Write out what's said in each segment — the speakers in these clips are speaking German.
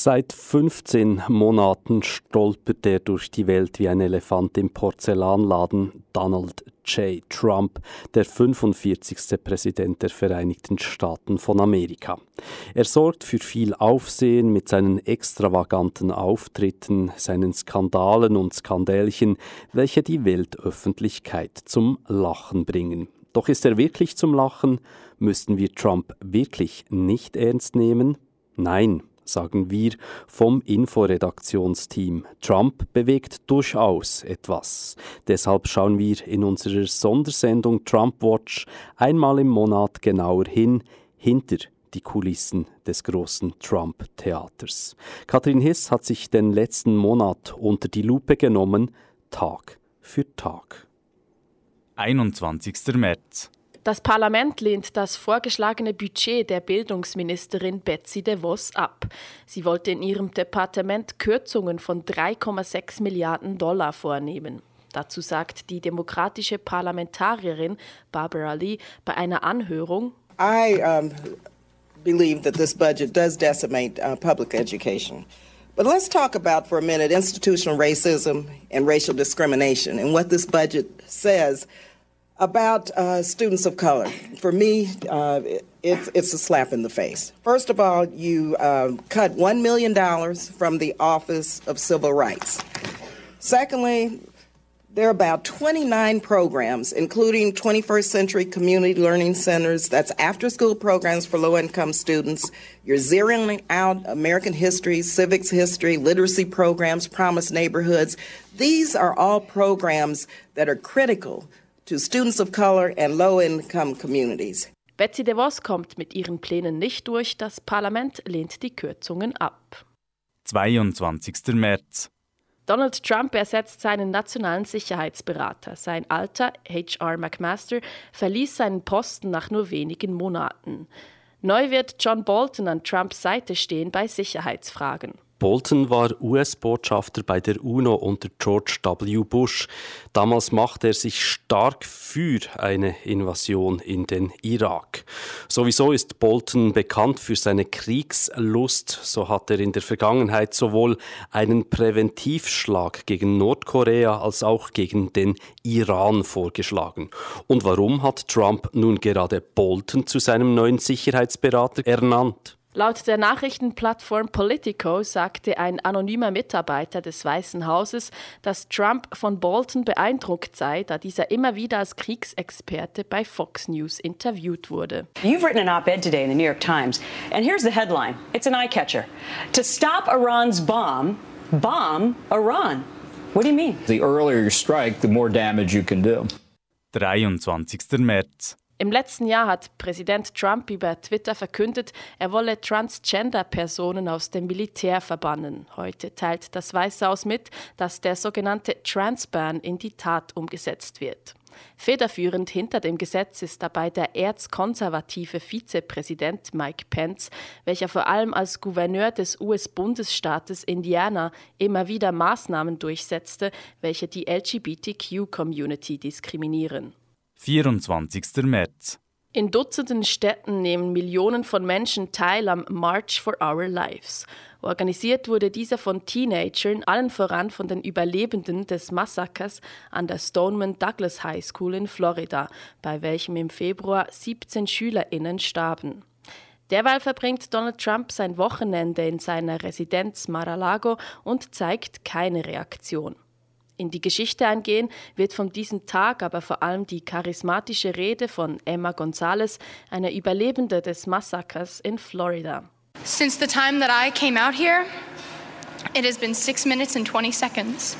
Seit 15 Monaten stolpert er durch die Welt wie ein Elefant im Porzellanladen. Donald J. Trump, der 45. Präsident der Vereinigten Staaten von Amerika. Er sorgt für viel Aufsehen mit seinen extravaganten Auftritten, seinen Skandalen und Skandälchen, welche die Weltöffentlichkeit zum Lachen bringen. Doch ist er wirklich zum Lachen? Müssten wir Trump wirklich nicht ernst nehmen? Nein, sagen wir vom Inforedaktionsteam. Trump bewegt durchaus etwas. Deshalb schauen wir in unserer Sondersendung Trump Watch einmal im Monat genauer hin, hinter die Kulissen des großen Trump-Theaters. Katrin Hiss hat sich den letzten Monat unter die Lupe genommen, Tag für Tag. 21. März. Das Parlament lehnt das vorgeschlagene Budget der Bildungsministerin Betsy DeVos ab. Sie wollte in ihrem Departement Kürzungen von 3,6 Milliarden Dollar vornehmen. Dazu sagt die demokratische Parlamentarierin Barbara Lee bei einer Anhörung, I um, believe that this budget does decimate uh, public education. But let's talk about for a minute institutional racism and racial discrimination and what this budget says about uh, students of color. For me, uh, it's, it's a slap in the face. First of all, you uh, cut $1 million from the Office of Civil Rights. Secondly, there are about 29 programs, including 21st Century Community Learning Centers, that's after school programs for low income students. You're zeroing out American history, civics history, literacy programs, Promise Neighborhoods. These are all programs that are critical to students of color and low-income communities. Betsy DeVos kommt mit ihren Plänen nicht durch. Das Parlament lehnt die Kürzungen ab. 22. März. Donald Trump ersetzt seinen nationalen Sicherheitsberater. Sein alter, H.R. McMaster, verließ seinen Posten nach nur wenigen Monaten. Neu wird John Bolton an Trumps Seite stehen bei Sicherheitsfragen. Bolton war US-Botschafter bei der UNO unter George W. Bush. Damals machte er sich stark für eine Invasion in den Irak. Sowieso ist Bolton bekannt für seine Kriegslust. So hat er in der Vergangenheit sowohl einen Präventivschlag gegen Nordkorea als auch gegen den Iran vorgeschlagen. Und warum hat Trump nun gerade Bolton zu seinem neuen Sicherheitsberater ernannt? Laut der Nachrichtenplattform Politico sagte ein anonymer Mitarbeiter des Weißen Hauses, dass Trump von Bolton beeindruckt sei, da dieser immer wieder als Kriegsexperte bei Fox News interviewt wurde. You've written an op-ed today in the New York Times, and here's the headline. It's an eye catcher. To stop Iran's bomb, bomb Iran. What do you mean? The earlier you strike, the more damage you can do. 23. März. Im letzten Jahr hat Präsident Trump über Twitter verkündet, er wolle Transgender-Personen aus dem Militär verbannen. Heute teilt das Weiße Haus mit, dass der sogenannte Transban in die Tat umgesetzt wird. Federführend hinter dem Gesetz ist dabei der erzkonservative Vizepräsident Mike Pence, welcher vor allem als Gouverneur des US-Bundesstaates Indiana immer wieder Maßnahmen durchsetzte, welche die LGBTQ-Community diskriminieren. 24. März. In Dutzenden Städten nehmen Millionen von Menschen teil am March for Our Lives. Organisiert wurde dieser von Teenagern, allen voran von den Überlebenden des Massakers an der Stoneman Douglas High School in Florida, bei welchem im Februar 17 SchülerInnen starben. Derweil verbringt Donald Trump sein Wochenende in seiner Residenz Mar-a-Lago und zeigt keine Reaktion. In die Geschichte eingehen wird von diesem Tag aber vor allem die charismatische Rede von Emma Gonzalez, einer Überlebende des Massakers in Florida. Since the time that I came out here, it has been 6 minutes and 20 seconds.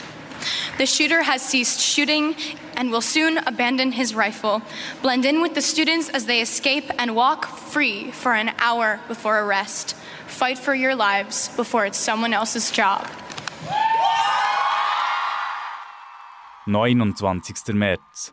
The shooter has ceased shooting and will soon abandon his rifle, blend in with the students as they escape, and walk free for an hour before arrest. Fight for your lives before it's someone else's job. 29. März.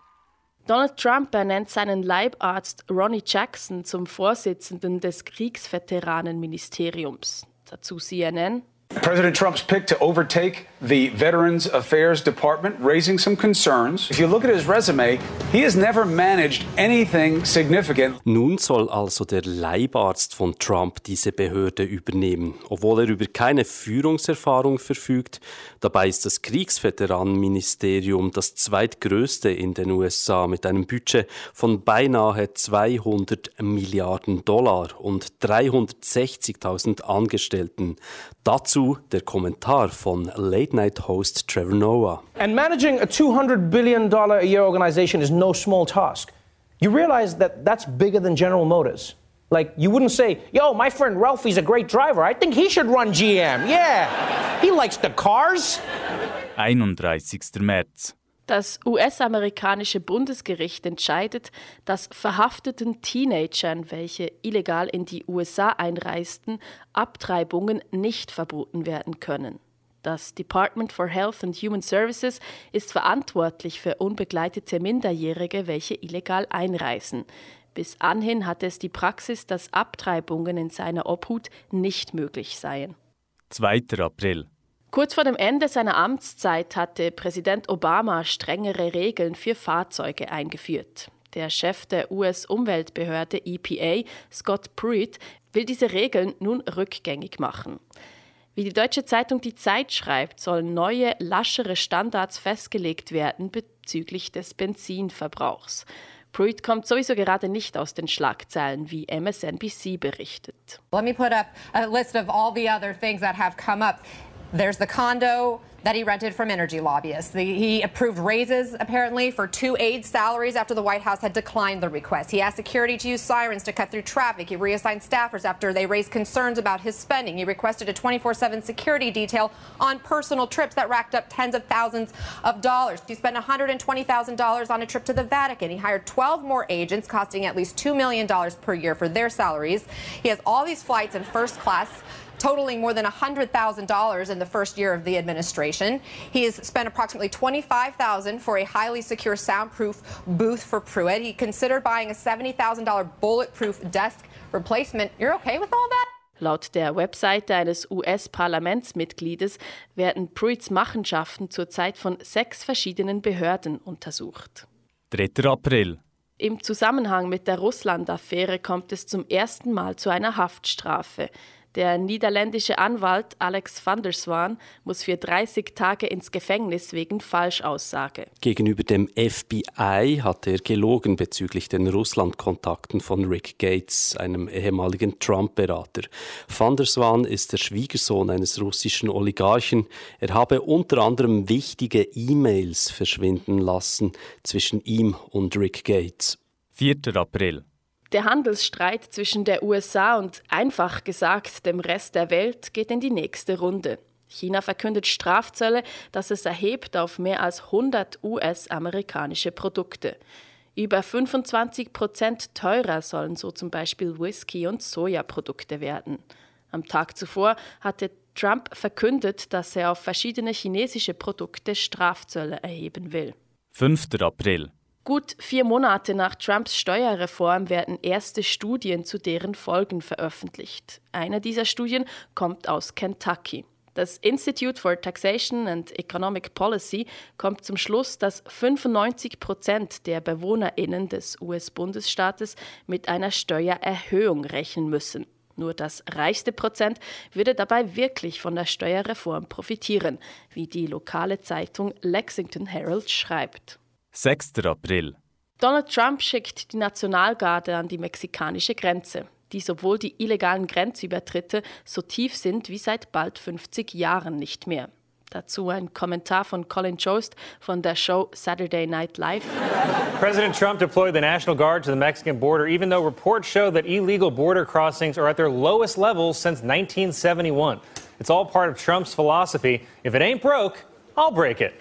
Donald Trump ernennt seinen Leibarzt Ronnie Jackson zum Vorsitzenden des Kriegsveteranenministeriums. Dazu CNN. President Trump's pick to overtake the Veterans Affairs Department, raising some concerns. If you look at his resume, he has never managed anything significant. Nun soll also der Leibarzt von Trump diese Behörde übernehmen, obwohl er über keine Führungserfahrung verfügt. Dabei ist das Kriegsveteranenministerium das zweitgrößte in den USA mit einem Budget von beinahe 200 Milliarden Dollar und 360.000 Angestellten. Dazu der Kommentar von Late-Night-Host Trevor Noah. And managing a $200 billion a year organization is no small task. You realize that that's bigger than General Motors. Like, you wouldn't say, yo, my friend Ralphie's a great driver. I think he should run GM. Yeah, he likes the cars. 31. März. Das US-amerikanische Bundesgericht entscheidet, dass verhafteten Teenagern, welche illegal in die USA einreisten, Abtreibungen nicht verboten werden können. Das Department for Health and Human Services ist verantwortlich für unbegleitete Minderjährige, welche illegal einreisen. Bis anhin hatte es die Praxis, dass Abtreibungen in seiner Obhut nicht möglich seien. 2. April. Kurz vor dem Ende seiner Amtszeit hatte Präsident Obama strengere Regeln für Fahrzeuge eingeführt. Der Chef der US-Umweltbehörde EPA, Scott Pruitt, will diese Regeln nun rückgängig machen. Wie die deutsche Zeitung Die Zeit schreibt, sollen neue, laschere Standards festgelegt werden bezüglich des Benzinverbrauchs. Pruitt kommt sowieso gerade nicht aus den Schlagzeilen, wie MSNBC berichtet. Let me put up a list of all the other things that have come up. There's the condo that he rented from energy lobbyists. The, he approved raises, apparently, for two aides' salaries after the White House had declined the request. He asked security to use sirens to cut through traffic. He reassigned staffers after they raised concerns about his spending. He requested a 24 7 security detail on personal trips that racked up tens of thousands of dollars. He spent $120,000 on a trip to the Vatican. He hired 12 more agents, costing at least $2 million per year for their salaries. He has all these flights in first class totaling more than $100,000 in the first year of the administration. He has spent approximately $25,000 for a highly secure soundproof booth for Pruitt. He considered buying a $70,000 bulletproof desk replacement. You're okay with all that? Laut der Webseite eines US-Parlamentsmitgliedes werden Pruitts Machenschaften zurzeit von sechs verschiedenen Behörden untersucht. 3. April. Im Zusammenhang mit der Russland-Affäre kommt es zum ersten Mal zu einer Haftstrafe. Der niederländische Anwalt Alex van der Swan muss für 30 Tage ins Gefängnis wegen Falschaussage. Gegenüber dem FBI hat er gelogen bezüglich den Russland-Kontakten von Rick Gates, einem ehemaligen Trump-Berater. Van der Swan ist der Schwiegersohn eines russischen Oligarchen. Er habe unter anderem wichtige E-Mails verschwinden lassen zwischen ihm und Rick Gates. 4. April. Der Handelsstreit zwischen der USA und einfach gesagt dem Rest der Welt geht in die nächste Runde. China verkündet Strafzölle, dass es erhebt auf mehr als 100 US-amerikanische Produkte. Über 25 Prozent teurer sollen so zum Beispiel Whisky- und Sojaprodukte werden. Am Tag zuvor hatte Trump verkündet, dass er auf verschiedene chinesische Produkte Strafzölle erheben will. 5. April. Gut vier Monate nach Trumps Steuerreform werden erste Studien zu deren Folgen veröffentlicht. Eine dieser Studien kommt aus Kentucky. Das Institute for Taxation and Economic Policy kommt zum Schluss, dass 95 Prozent der BewohnerInnen des US-Bundesstaates mit einer Steuererhöhung rechnen müssen. Nur das reichste Prozent würde dabei wirklich von der Steuerreform profitieren, wie die lokale Zeitung Lexington Herald schreibt. 6. April. Donald Trump schickt die Nationalgarde an die mexikanische Grenze, die sowohl die illegalen Grenzübertritte so tief sind wie seit bald 50 Jahren nicht mehr. Dazu ein Kommentar von Colin Jost von der Show Saturday Night Live. President Trump deployed the National Guard to the Mexican border, even though reports show that illegal border crossings are at their lowest levels since 1971. It's all part of Trump's philosophy if it ain't broke, I'll break it.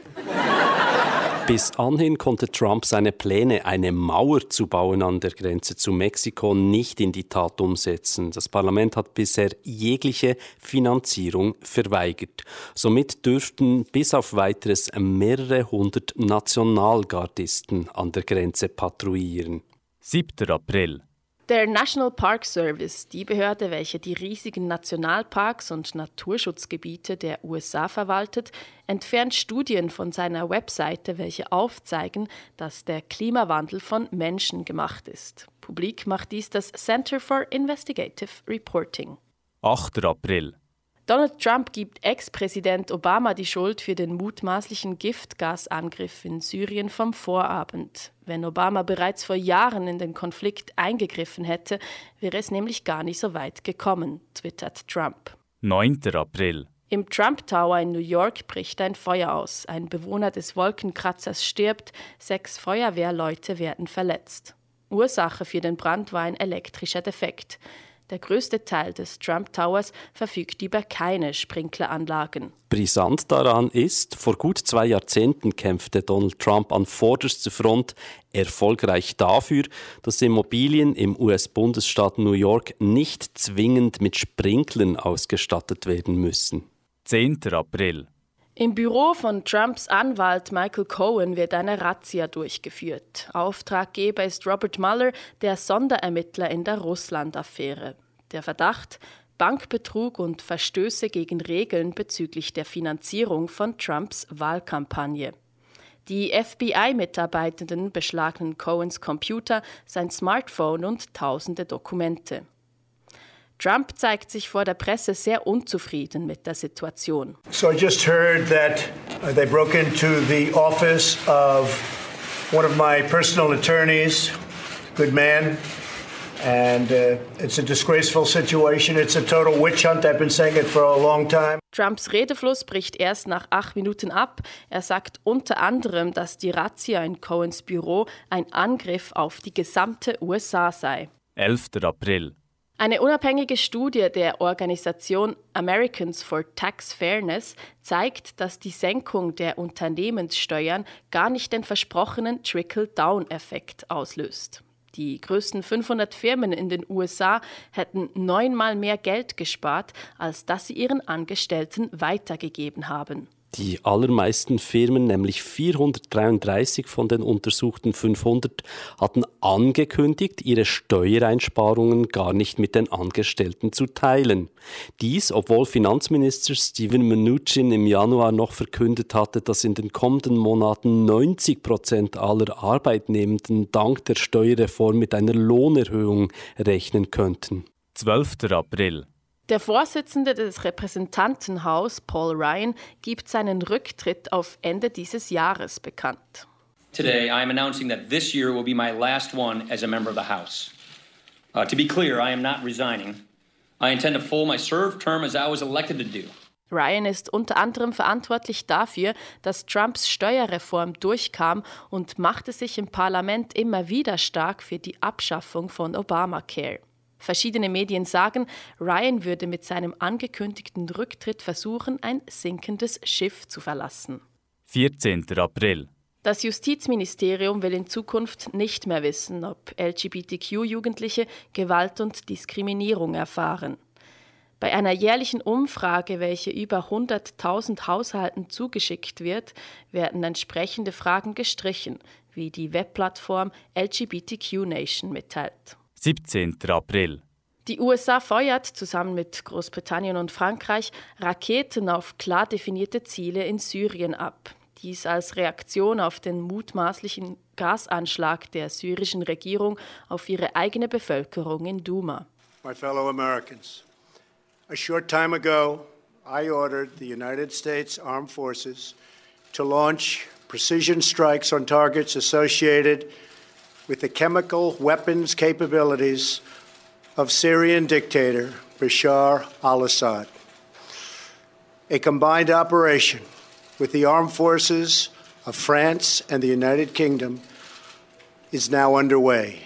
Bis anhin konnte Trump seine Pläne, eine Mauer zu bauen an der Grenze zu Mexiko, nicht in die Tat umsetzen. Das Parlament hat bisher jegliche Finanzierung verweigert. Somit dürften bis auf weiteres mehrere hundert Nationalgardisten an der Grenze patrouillieren. 7. April. Der National Park Service, die Behörde, welche die riesigen Nationalparks und Naturschutzgebiete der USA verwaltet, entfernt Studien von seiner Webseite, welche aufzeigen, dass der Klimawandel von Menschen gemacht ist. Publik macht dies das Center for Investigative Reporting. 8. April. Donald Trump gibt Ex-Präsident Obama die Schuld für den mutmaßlichen Giftgasangriff in Syrien vom Vorabend. Wenn Obama bereits vor Jahren in den Konflikt eingegriffen hätte, wäre es nämlich gar nicht so weit gekommen, twittert Trump. 9. April. Im Trump Tower in New York bricht ein Feuer aus. Ein Bewohner des Wolkenkratzers stirbt, sechs Feuerwehrleute werden verletzt. Ursache für den Brand war ein elektrischer Defekt. Der größte Teil des Trump Towers verfügt über keine Sprinkleranlagen. Brisant daran ist, vor gut zwei Jahrzehnten kämpfte Donald Trump an vorderster Front erfolgreich dafür, dass Immobilien im US-Bundesstaat New York nicht zwingend mit Sprinklern ausgestattet werden müssen. 10. April. Im Büro von Trumps Anwalt Michael Cohen wird eine Razzia durchgeführt. Auftraggeber ist Robert Mueller, der Sonderermittler in der Russland-Affäre. Der Verdacht Bankbetrug und Verstöße gegen Regeln bezüglich der Finanzierung von Trumps Wahlkampagne. Die FBI-Mitarbeitenden beschlagnen Cohens Computer, sein Smartphone und tausende Dokumente. Trump zeigt sich vor der Presse sehr unzufrieden mit der Situation. So I just heard that uh, they broke into the office of one of my personal attorneys, good man, and uh, it's a disgraceful situation. It's a total witch hunt. I've been saying it for a long time. Trumps Redefluss bricht erst nach acht Minuten ab. Er sagt unter anderem, dass die Razzia in Cohens Büro ein Angriff auf die gesamte USA sei. 11. April. Eine unabhängige Studie der Organisation Americans for Tax Fairness zeigt, dass die Senkung der Unternehmenssteuern gar nicht den versprochenen Trickle-Down-Effekt auslöst. Die größten 500 Firmen in den USA hätten neunmal mehr Geld gespart, als das sie ihren Angestellten weitergegeben haben. Die allermeisten Firmen, nämlich 433 von den untersuchten 500, hatten angekündigt, ihre Steuereinsparungen gar nicht mit den Angestellten zu teilen. Dies, obwohl Finanzminister Steven Mnuchin im Januar noch verkündet hatte, dass in den kommenden Monaten 90 Prozent aller Arbeitnehmenden dank der Steuerreform mit einer Lohnerhöhung rechnen könnten. 12. April. Der Vorsitzende des Repräsentantenhaus, Paul Ryan, gibt seinen Rücktritt auf Ende dieses Jahres bekannt. Today, I am announcing that this year will be my last one as a member of the House. Uh, to be clear, I am not resigning. I intend to full my served term as I was elected to do. Ryan ist unter anderem verantwortlich dafür, dass Trumps Steuerreform durchkam und machte sich im Parlament immer wieder stark für die Abschaffung von Obamacare. Verschiedene Medien sagen, Ryan würde mit seinem angekündigten Rücktritt versuchen, ein sinkendes Schiff zu verlassen. 14. April. Das Justizministerium will in Zukunft nicht mehr wissen, ob LGBTQ-Jugendliche Gewalt und Diskriminierung erfahren. Bei einer jährlichen Umfrage, welche über 100.000 Haushalten zugeschickt wird, werden entsprechende Fragen gestrichen, wie die Webplattform LGBTQ Nation mitteilt. 17. April. Die USA feuert zusammen mit Großbritannien und Frankreich Raketen auf klar definierte Ziele in Syrien ab. Dies als Reaktion auf den mutmaßlichen Gasanschlag der syrischen Regierung auf ihre eigene Bevölkerung in Duma. My fellow Americans, a short time ago, I ordered the United States Armed Forces to launch precision strikes on targets associated with the chemical weapons capabilities of Syrian dictator Bashar al Assad. A combined operation with the armed forces of France and the United Kingdom is now underway.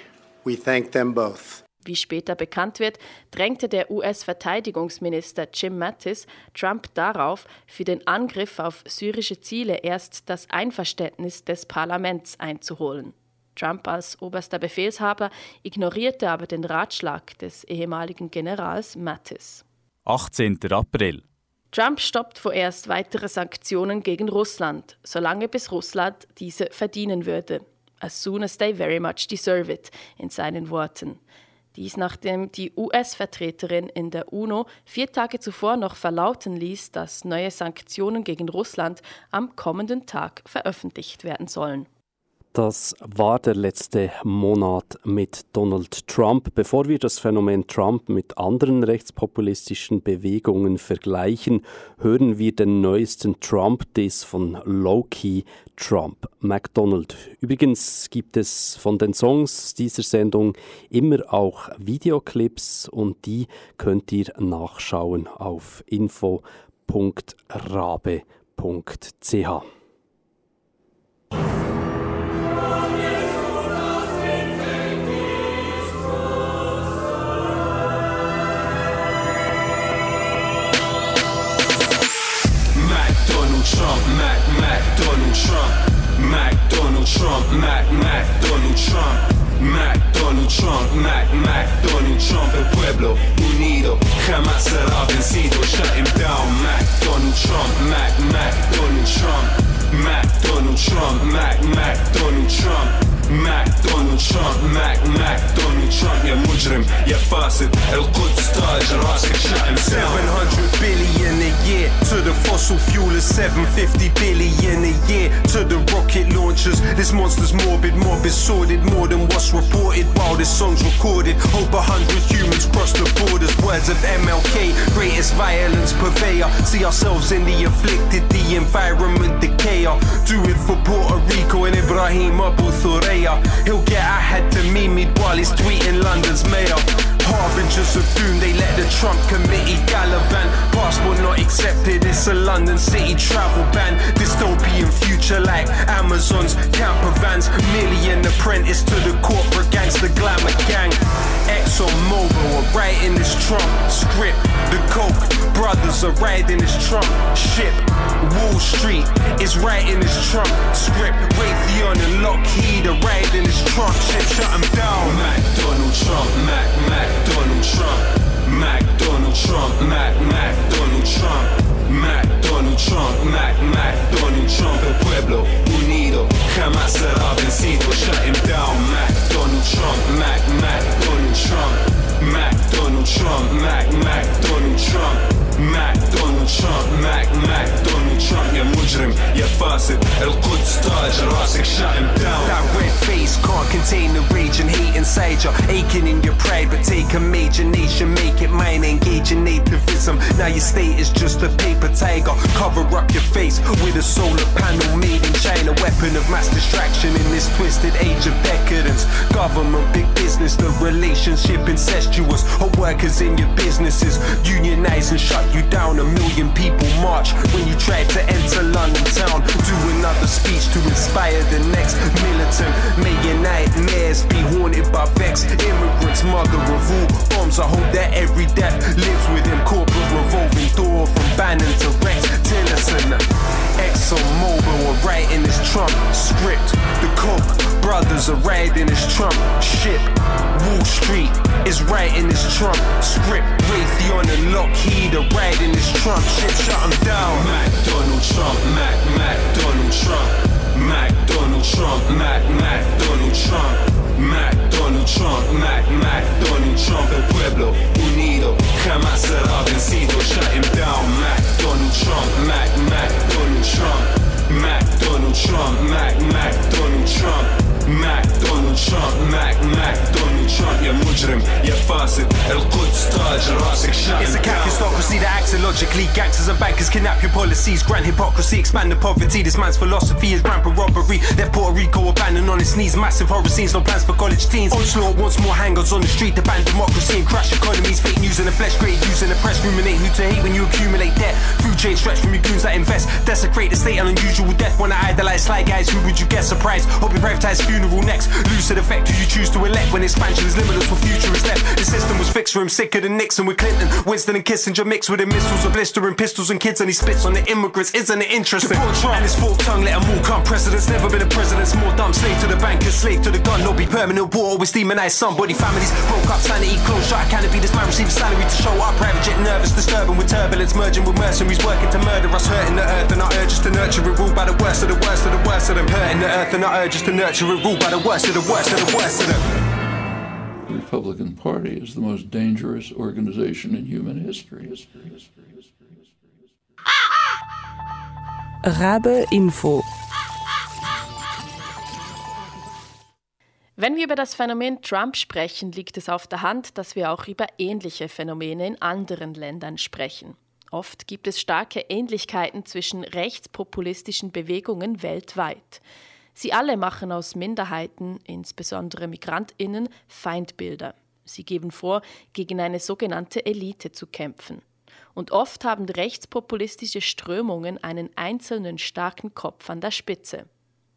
We thank them both. Wie später bekannt wird, drängte der US-Verteidigungsminister Jim Mattis Trump darauf, für den Angriff auf syrische Ziele erst das Einverständnis des Parlaments einzuholen. Trump als oberster Befehlshaber ignorierte aber den Ratschlag des ehemaligen Generals Mattis. 18. April. Trump stoppt vorerst weitere Sanktionen gegen Russland, solange bis Russland diese verdienen würde. As soon as they very much deserve it, in seinen Worten. Dies nachdem die US-Vertreterin in der UNO vier Tage zuvor noch verlauten ließ, dass neue Sanktionen gegen Russland am kommenden Tag veröffentlicht werden sollen. Das war der letzte Monat mit Donald Trump. Bevor wir das Phänomen Trump mit anderen rechtspopulistischen Bewegungen vergleichen, hören wir den neuesten Trump-Diss von Low-Key Trump McDonald. Übrigens gibt es von den Songs dieser Sendung immer auch Videoclips und die könnt ihr nachschauen auf info.rabe.ch. Trump, Mac, Donald Trump, Mac, Mac, Donald Trump, Mac, Donald Trump, Mac, Mac, Donald Trump, el pueblo unido jamás será vencido. Shut him down, Mac, Donald Trump, Mac, 750 billion a year to the rocket launchers. This monster's morbid morbid sordid more than what's reported while this song's recorded. Hope a hundred humans cross the borders. Words of MLK greatest violence purveyor. See ourselves in the afflicted the environment decayer. Do it for Puerto Rico and Ibrahim Abu Thuray player. He'll get a head to Mimi while he's tweeting London's mayor. Harbingers of doom, they let the Trump committee gallivant. Passport not accepted, it's a London city travel ban. Dystopian future like Amazon's camper vans. Merely an apprentice to the corporate gangster glamour gang. Exxon Mobil are writing this Trump script. The Koch brothers are riding this Trump ship. Wall Street is writing this Trump script. Raytheon and Lockheed are riding this Trump ship. Shut them down. Mac Donald Trump, Mac, Mac Donald Trump. Mac Donald Trump, Mac, Mac Donald Trump. Mac Donald Trump, Mac, Mac Donald Trump. El pueblo unido jamás será vencido. Shut him down. Mac Donald Trump, Mac, Mac Donald Trump. Mac Donald Trump, Mac, Mac Donald Trump. Mac Donald Trump Mac Mac Donald Trump يا مجرم يا فاسد القدس تاج راسك shut him down That red face can't contain the rage and hate inside you Aching in your pride but take a major nation Make it mine, engage in nativism Now your state is just a paper tiger Cover up your face with a solar panel made in China Weapon of mass distraction in this twisted age of decadence Government, big business, the relationship incestuous Or workers in your businesses Unionize and shut you down. A million people march when you try to enter London town. Do another speech to inspire the next militant. May your nightmares be haunted by vex. Immigrants, mother of all bombs. I hope that every death lives within corporate revolving door from Bannon to Rex Tillerson. Exxon Mobil are writing this Trump script. The Koch brothers are riding this Trump ship. Wall Street is writing this Trump script. Raytheon and Lockheed are riding this Trump shit, shut him down. Illogically Gangsters and bankers kidnap your policies. Grant hypocrisy, expand the poverty. This man's philosophy is rampant robbery. Left Puerto Rico abandoned on its knees. Massive horror scenes, no plans for college teens. Onslaught wants more hangers on the street To ban democracy and crash economies. Fake news in the flesh, great use in the press. Ruminate who to hate when you accumulate debt. Food chain stretch from your goons that invest. Desecrate the state, an unusual death. Wanna idolize sly guys, who would you guess? Surprise, hope you privatize funeral next. Lucid effect who you choose to elect when expansion is limitless, what future is left. The system was fixed for him, sicker than Nixon with Clinton. Winston and Kissinger mixed with the missiles of blistering pistols and kids, and he spits on the immigrants. Isn't it interesting? And his forked tongue, let them all come. President's never been a president's more dumb. Slave to the bankers, slave to the gun lobby. Permanent war, always demonize somebody. Families broke up, sanity closed, shut a canopy. This man receives salary to show up. Private jet nervous, disturbing with turbulence, merging with mercenaries, working to murder us, hurting the earth. And our urges to nurture it, ruled by the worst of the worst of the worst of them. Hurting the earth, and our urges to nurture it, ruled by the worst of the worst of the worst of them. Republican Party is the most dangerous organization in human history. history, history, history, history. Rabe Info Wenn wir über das Phänomen Trump sprechen, liegt es auf der Hand, dass wir auch über ähnliche Phänomene in anderen Ländern sprechen. Oft gibt es starke Ähnlichkeiten zwischen rechtspopulistischen Bewegungen weltweit. Sie alle machen aus Minderheiten, insbesondere Migrantinnen, Feindbilder. Sie geben vor, gegen eine sogenannte Elite zu kämpfen. Und oft haben rechtspopulistische Strömungen einen einzelnen starken Kopf an der Spitze.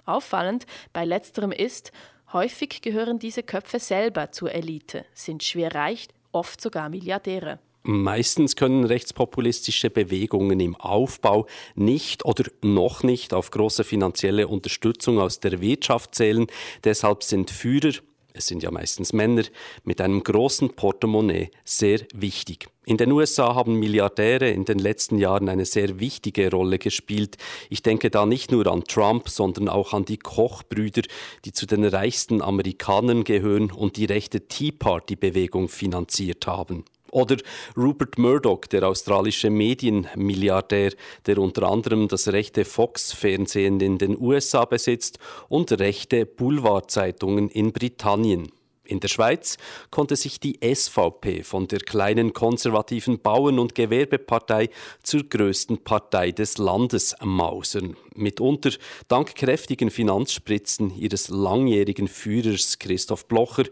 Auffallend bei letzterem ist, Häufig gehören diese Köpfe selber zur Elite, sind schwer reich, oft sogar Milliardäre. Meistens können rechtspopulistische Bewegungen im Aufbau nicht oder noch nicht auf große finanzielle Unterstützung aus der Wirtschaft zählen. Deshalb sind Führer es sind ja meistens Männer, mit einem großen Portemonnaie sehr wichtig. In den USA haben Milliardäre in den letzten Jahren eine sehr wichtige Rolle gespielt. Ich denke da nicht nur an Trump, sondern auch an die Kochbrüder, die zu den reichsten Amerikanern gehören und die rechte Tea Party-Bewegung finanziert haben. Oder Rupert Murdoch, der australische Medienmilliardär, der unter anderem das rechte Fox-Fernsehen in den USA besitzt und rechte Boulevardzeitungen in Britannien. In der Schweiz konnte sich die SVP von der kleinen konservativen Bauern- und Gewerbepartei zur größten Partei des Landes mausern. Mitunter dank kräftigen Finanzspritzen ihres langjährigen Führers Christoph Blocher,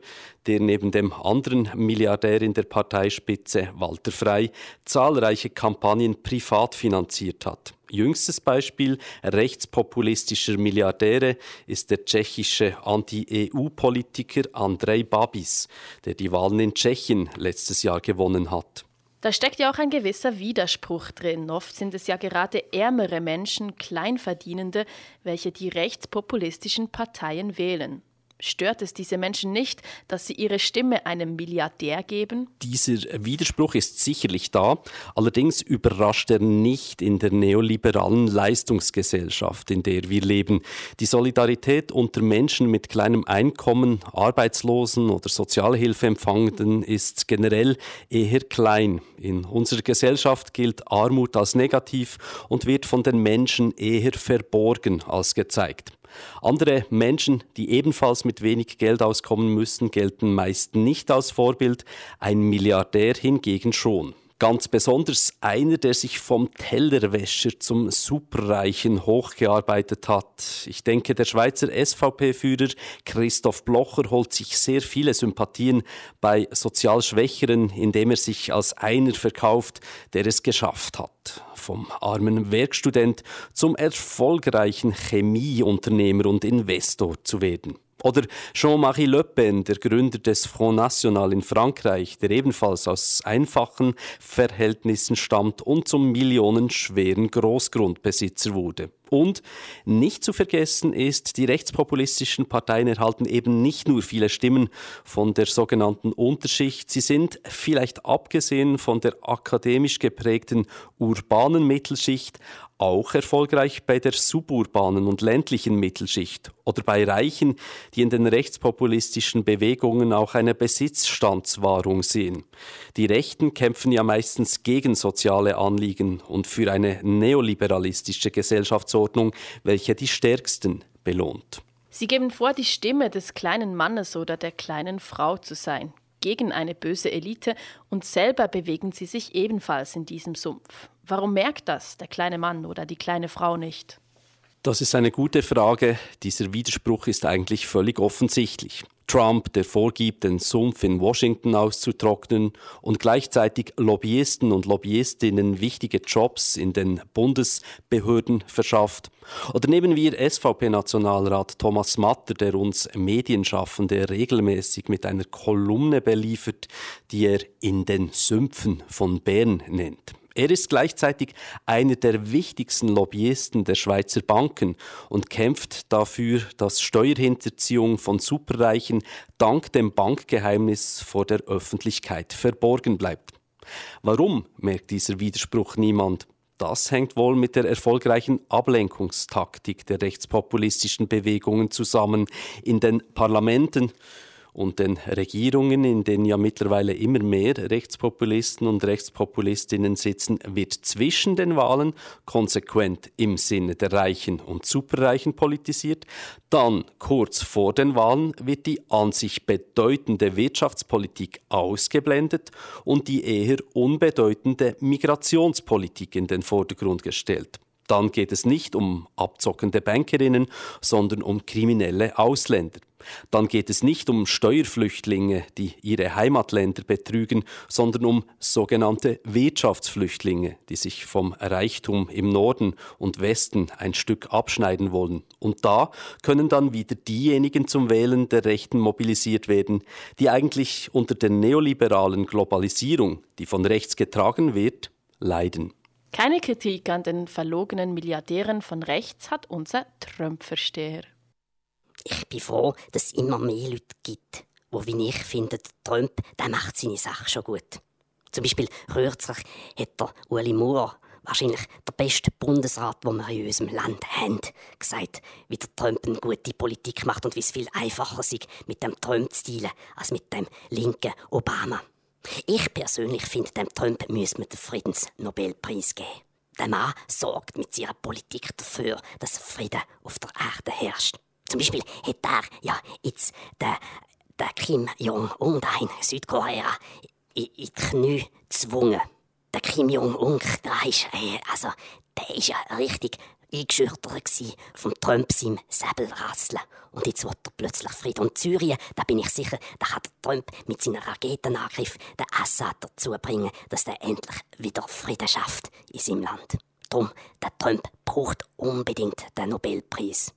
der neben dem anderen Milliardär in der Parteispitze Walter Frey zahlreiche Kampagnen privat finanziert hat. Jüngstes Beispiel rechtspopulistischer Milliardäre ist der tschechische Anti-EU-Politiker Andrej Babis, der die Wahlen in Tschechien letztes Jahr gewonnen hat. Da steckt ja auch ein gewisser Widerspruch drin. Oft sind es ja gerade ärmere Menschen, Kleinverdienende, welche die rechtspopulistischen Parteien wählen. Stört es diese Menschen nicht, dass sie ihre Stimme einem Milliardär geben? Dieser Widerspruch ist sicherlich da, allerdings überrascht er nicht in der neoliberalen Leistungsgesellschaft, in der wir leben. Die Solidarität unter Menschen mit kleinem Einkommen, Arbeitslosen oder Sozialhilfeempfangenden ist generell eher klein. In unserer Gesellschaft gilt Armut als negativ und wird von den Menschen eher verborgen als gezeigt. Andere Menschen, die ebenfalls mit wenig Geld auskommen müssen, gelten meist nicht als Vorbild, ein Milliardär hingegen schon. Ganz besonders einer, der sich vom Tellerwäscher zum Superreichen hochgearbeitet hat. Ich denke, der Schweizer SVP-Führer Christoph Blocher holt sich sehr viele Sympathien bei sozial Schwächeren, indem er sich als einer verkauft, der es geschafft hat. Vom armen Werkstudent zum erfolgreichen Chemieunternehmer und Investor zu werden. Oder Jean-Marie Le Pen, der Gründer des Front National in Frankreich, der ebenfalls aus einfachen Verhältnissen stammt und zum millionenschweren Großgrundbesitzer wurde. Und nicht zu vergessen ist, die rechtspopulistischen Parteien erhalten eben nicht nur viele Stimmen von der sogenannten Unterschicht, sie sind vielleicht abgesehen von der akademisch geprägten urbanen Mittelschicht auch erfolgreich bei der suburbanen und ländlichen Mittelschicht oder bei Reichen, die in den rechtspopulistischen Bewegungen auch eine Besitzstandswahrung sehen. Die Rechten kämpfen ja meistens gegen soziale Anliegen und für eine neoliberalistische Gesellschaftsordnung, welche die Stärksten belohnt. Sie geben vor, die Stimme des kleinen Mannes oder der kleinen Frau zu sein, gegen eine böse Elite und selber bewegen sie sich ebenfalls in diesem Sumpf. Warum merkt das der kleine Mann oder die kleine Frau nicht? Das ist eine gute Frage. Dieser Widerspruch ist eigentlich völlig offensichtlich. Trump, der vorgibt, den Sumpf in Washington auszutrocknen und gleichzeitig Lobbyisten und Lobbyistinnen wichtige Jobs in den Bundesbehörden verschafft. Oder nehmen wir SVP-Nationalrat Thomas Matter, der uns Medienschaffende regelmäßig mit einer Kolumne beliefert, die er in den Sümpfen von Bern nennt. Er ist gleichzeitig einer der wichtigsten Lobbyisten der Schweizer Banken und kämpft dafür, dass Steuerhinterziehung von Superreichen dank dem Bankgeheimnis vor der Öffentlichkeit verborgen bleibt. Warum merkt dieser Widerspruch niemand? Das hängt wohl mit der erfolgreichen Ablenkungstaktik der rechtspopulistischen Bewegungen zusammen in den Parlamenten und den Regierungen, in denen ja mittlerweile immer mehr Rechtspopulisten und Rechtspopulistinnen sitzen, wird zwischen den Wahlen konsequent im Sinne der Reichen und Superreichen politisiert. Dann, kurz vor den Wahlen, wird die an sich bedeutende Wirtschaftspolitik ausgeblendet und die eher unbedeutende Migrationspolitik in den Vordergrund gestellt. Dann geht es nicht um abzockende Bankerinnen, sondern um kriminelle Ausländer. Dann geht es nicht um Steuerflüchtlinge, die ihre Heimatländer betrügen, sondern um sogenannte Wirtschaftsflüchtlinge, die sich vom Reichtum im Norden und Westen ein Stück abschneiden wollen. Und da können dann wieder diejenigen zum Wählen der Rechten mobilisiert werden, die eigentlich unter der neoliberalen Globalisierung, die von rechts getragen wird, leiden. Keine Kritik an den verlogenen Milliardären von rechts hat unser Trump-Versteher. Ich bin froh, dass es immer mehr Leute gibt, die wie ich finden, Trump der macht seine Sache schon gut. Zum Beispiel kürzlich hat der Uli Maurer, wahrscheinlich der beste Bundesrat, den wir in unserem Land haben, gesagt, wie der Trump eine gute Politik macht und wie es viel einfacher ist, mit dem Trump zu dealen, als mit dem linken Obama. Ich persönlich finde, dem Trump müssen wir den Friedensnobelpreis geben. Der Mann sorgt mit seiner Politik dafür, dass Frieden auf der Erde herrscht. Zum Beispiel hat er ja jetzt den, den Kim Jong-un in Südkorea in, in die Knie gezwungen. Der Kim Jong-un, der äh, also, der ist ja richtig eingeschüchtert vom Trump seinem Säbelrasseln. Und jetzt wird er plötzlich Frieden. Und Syrien, da bin ich sicher, da hat Trump mit seinem Raketenangriff den Assad dazu bringen, dass er endlich wieder Frieden schafft in seinem Land. Drum, der Trump braucht unbedingt den Nobelpreis.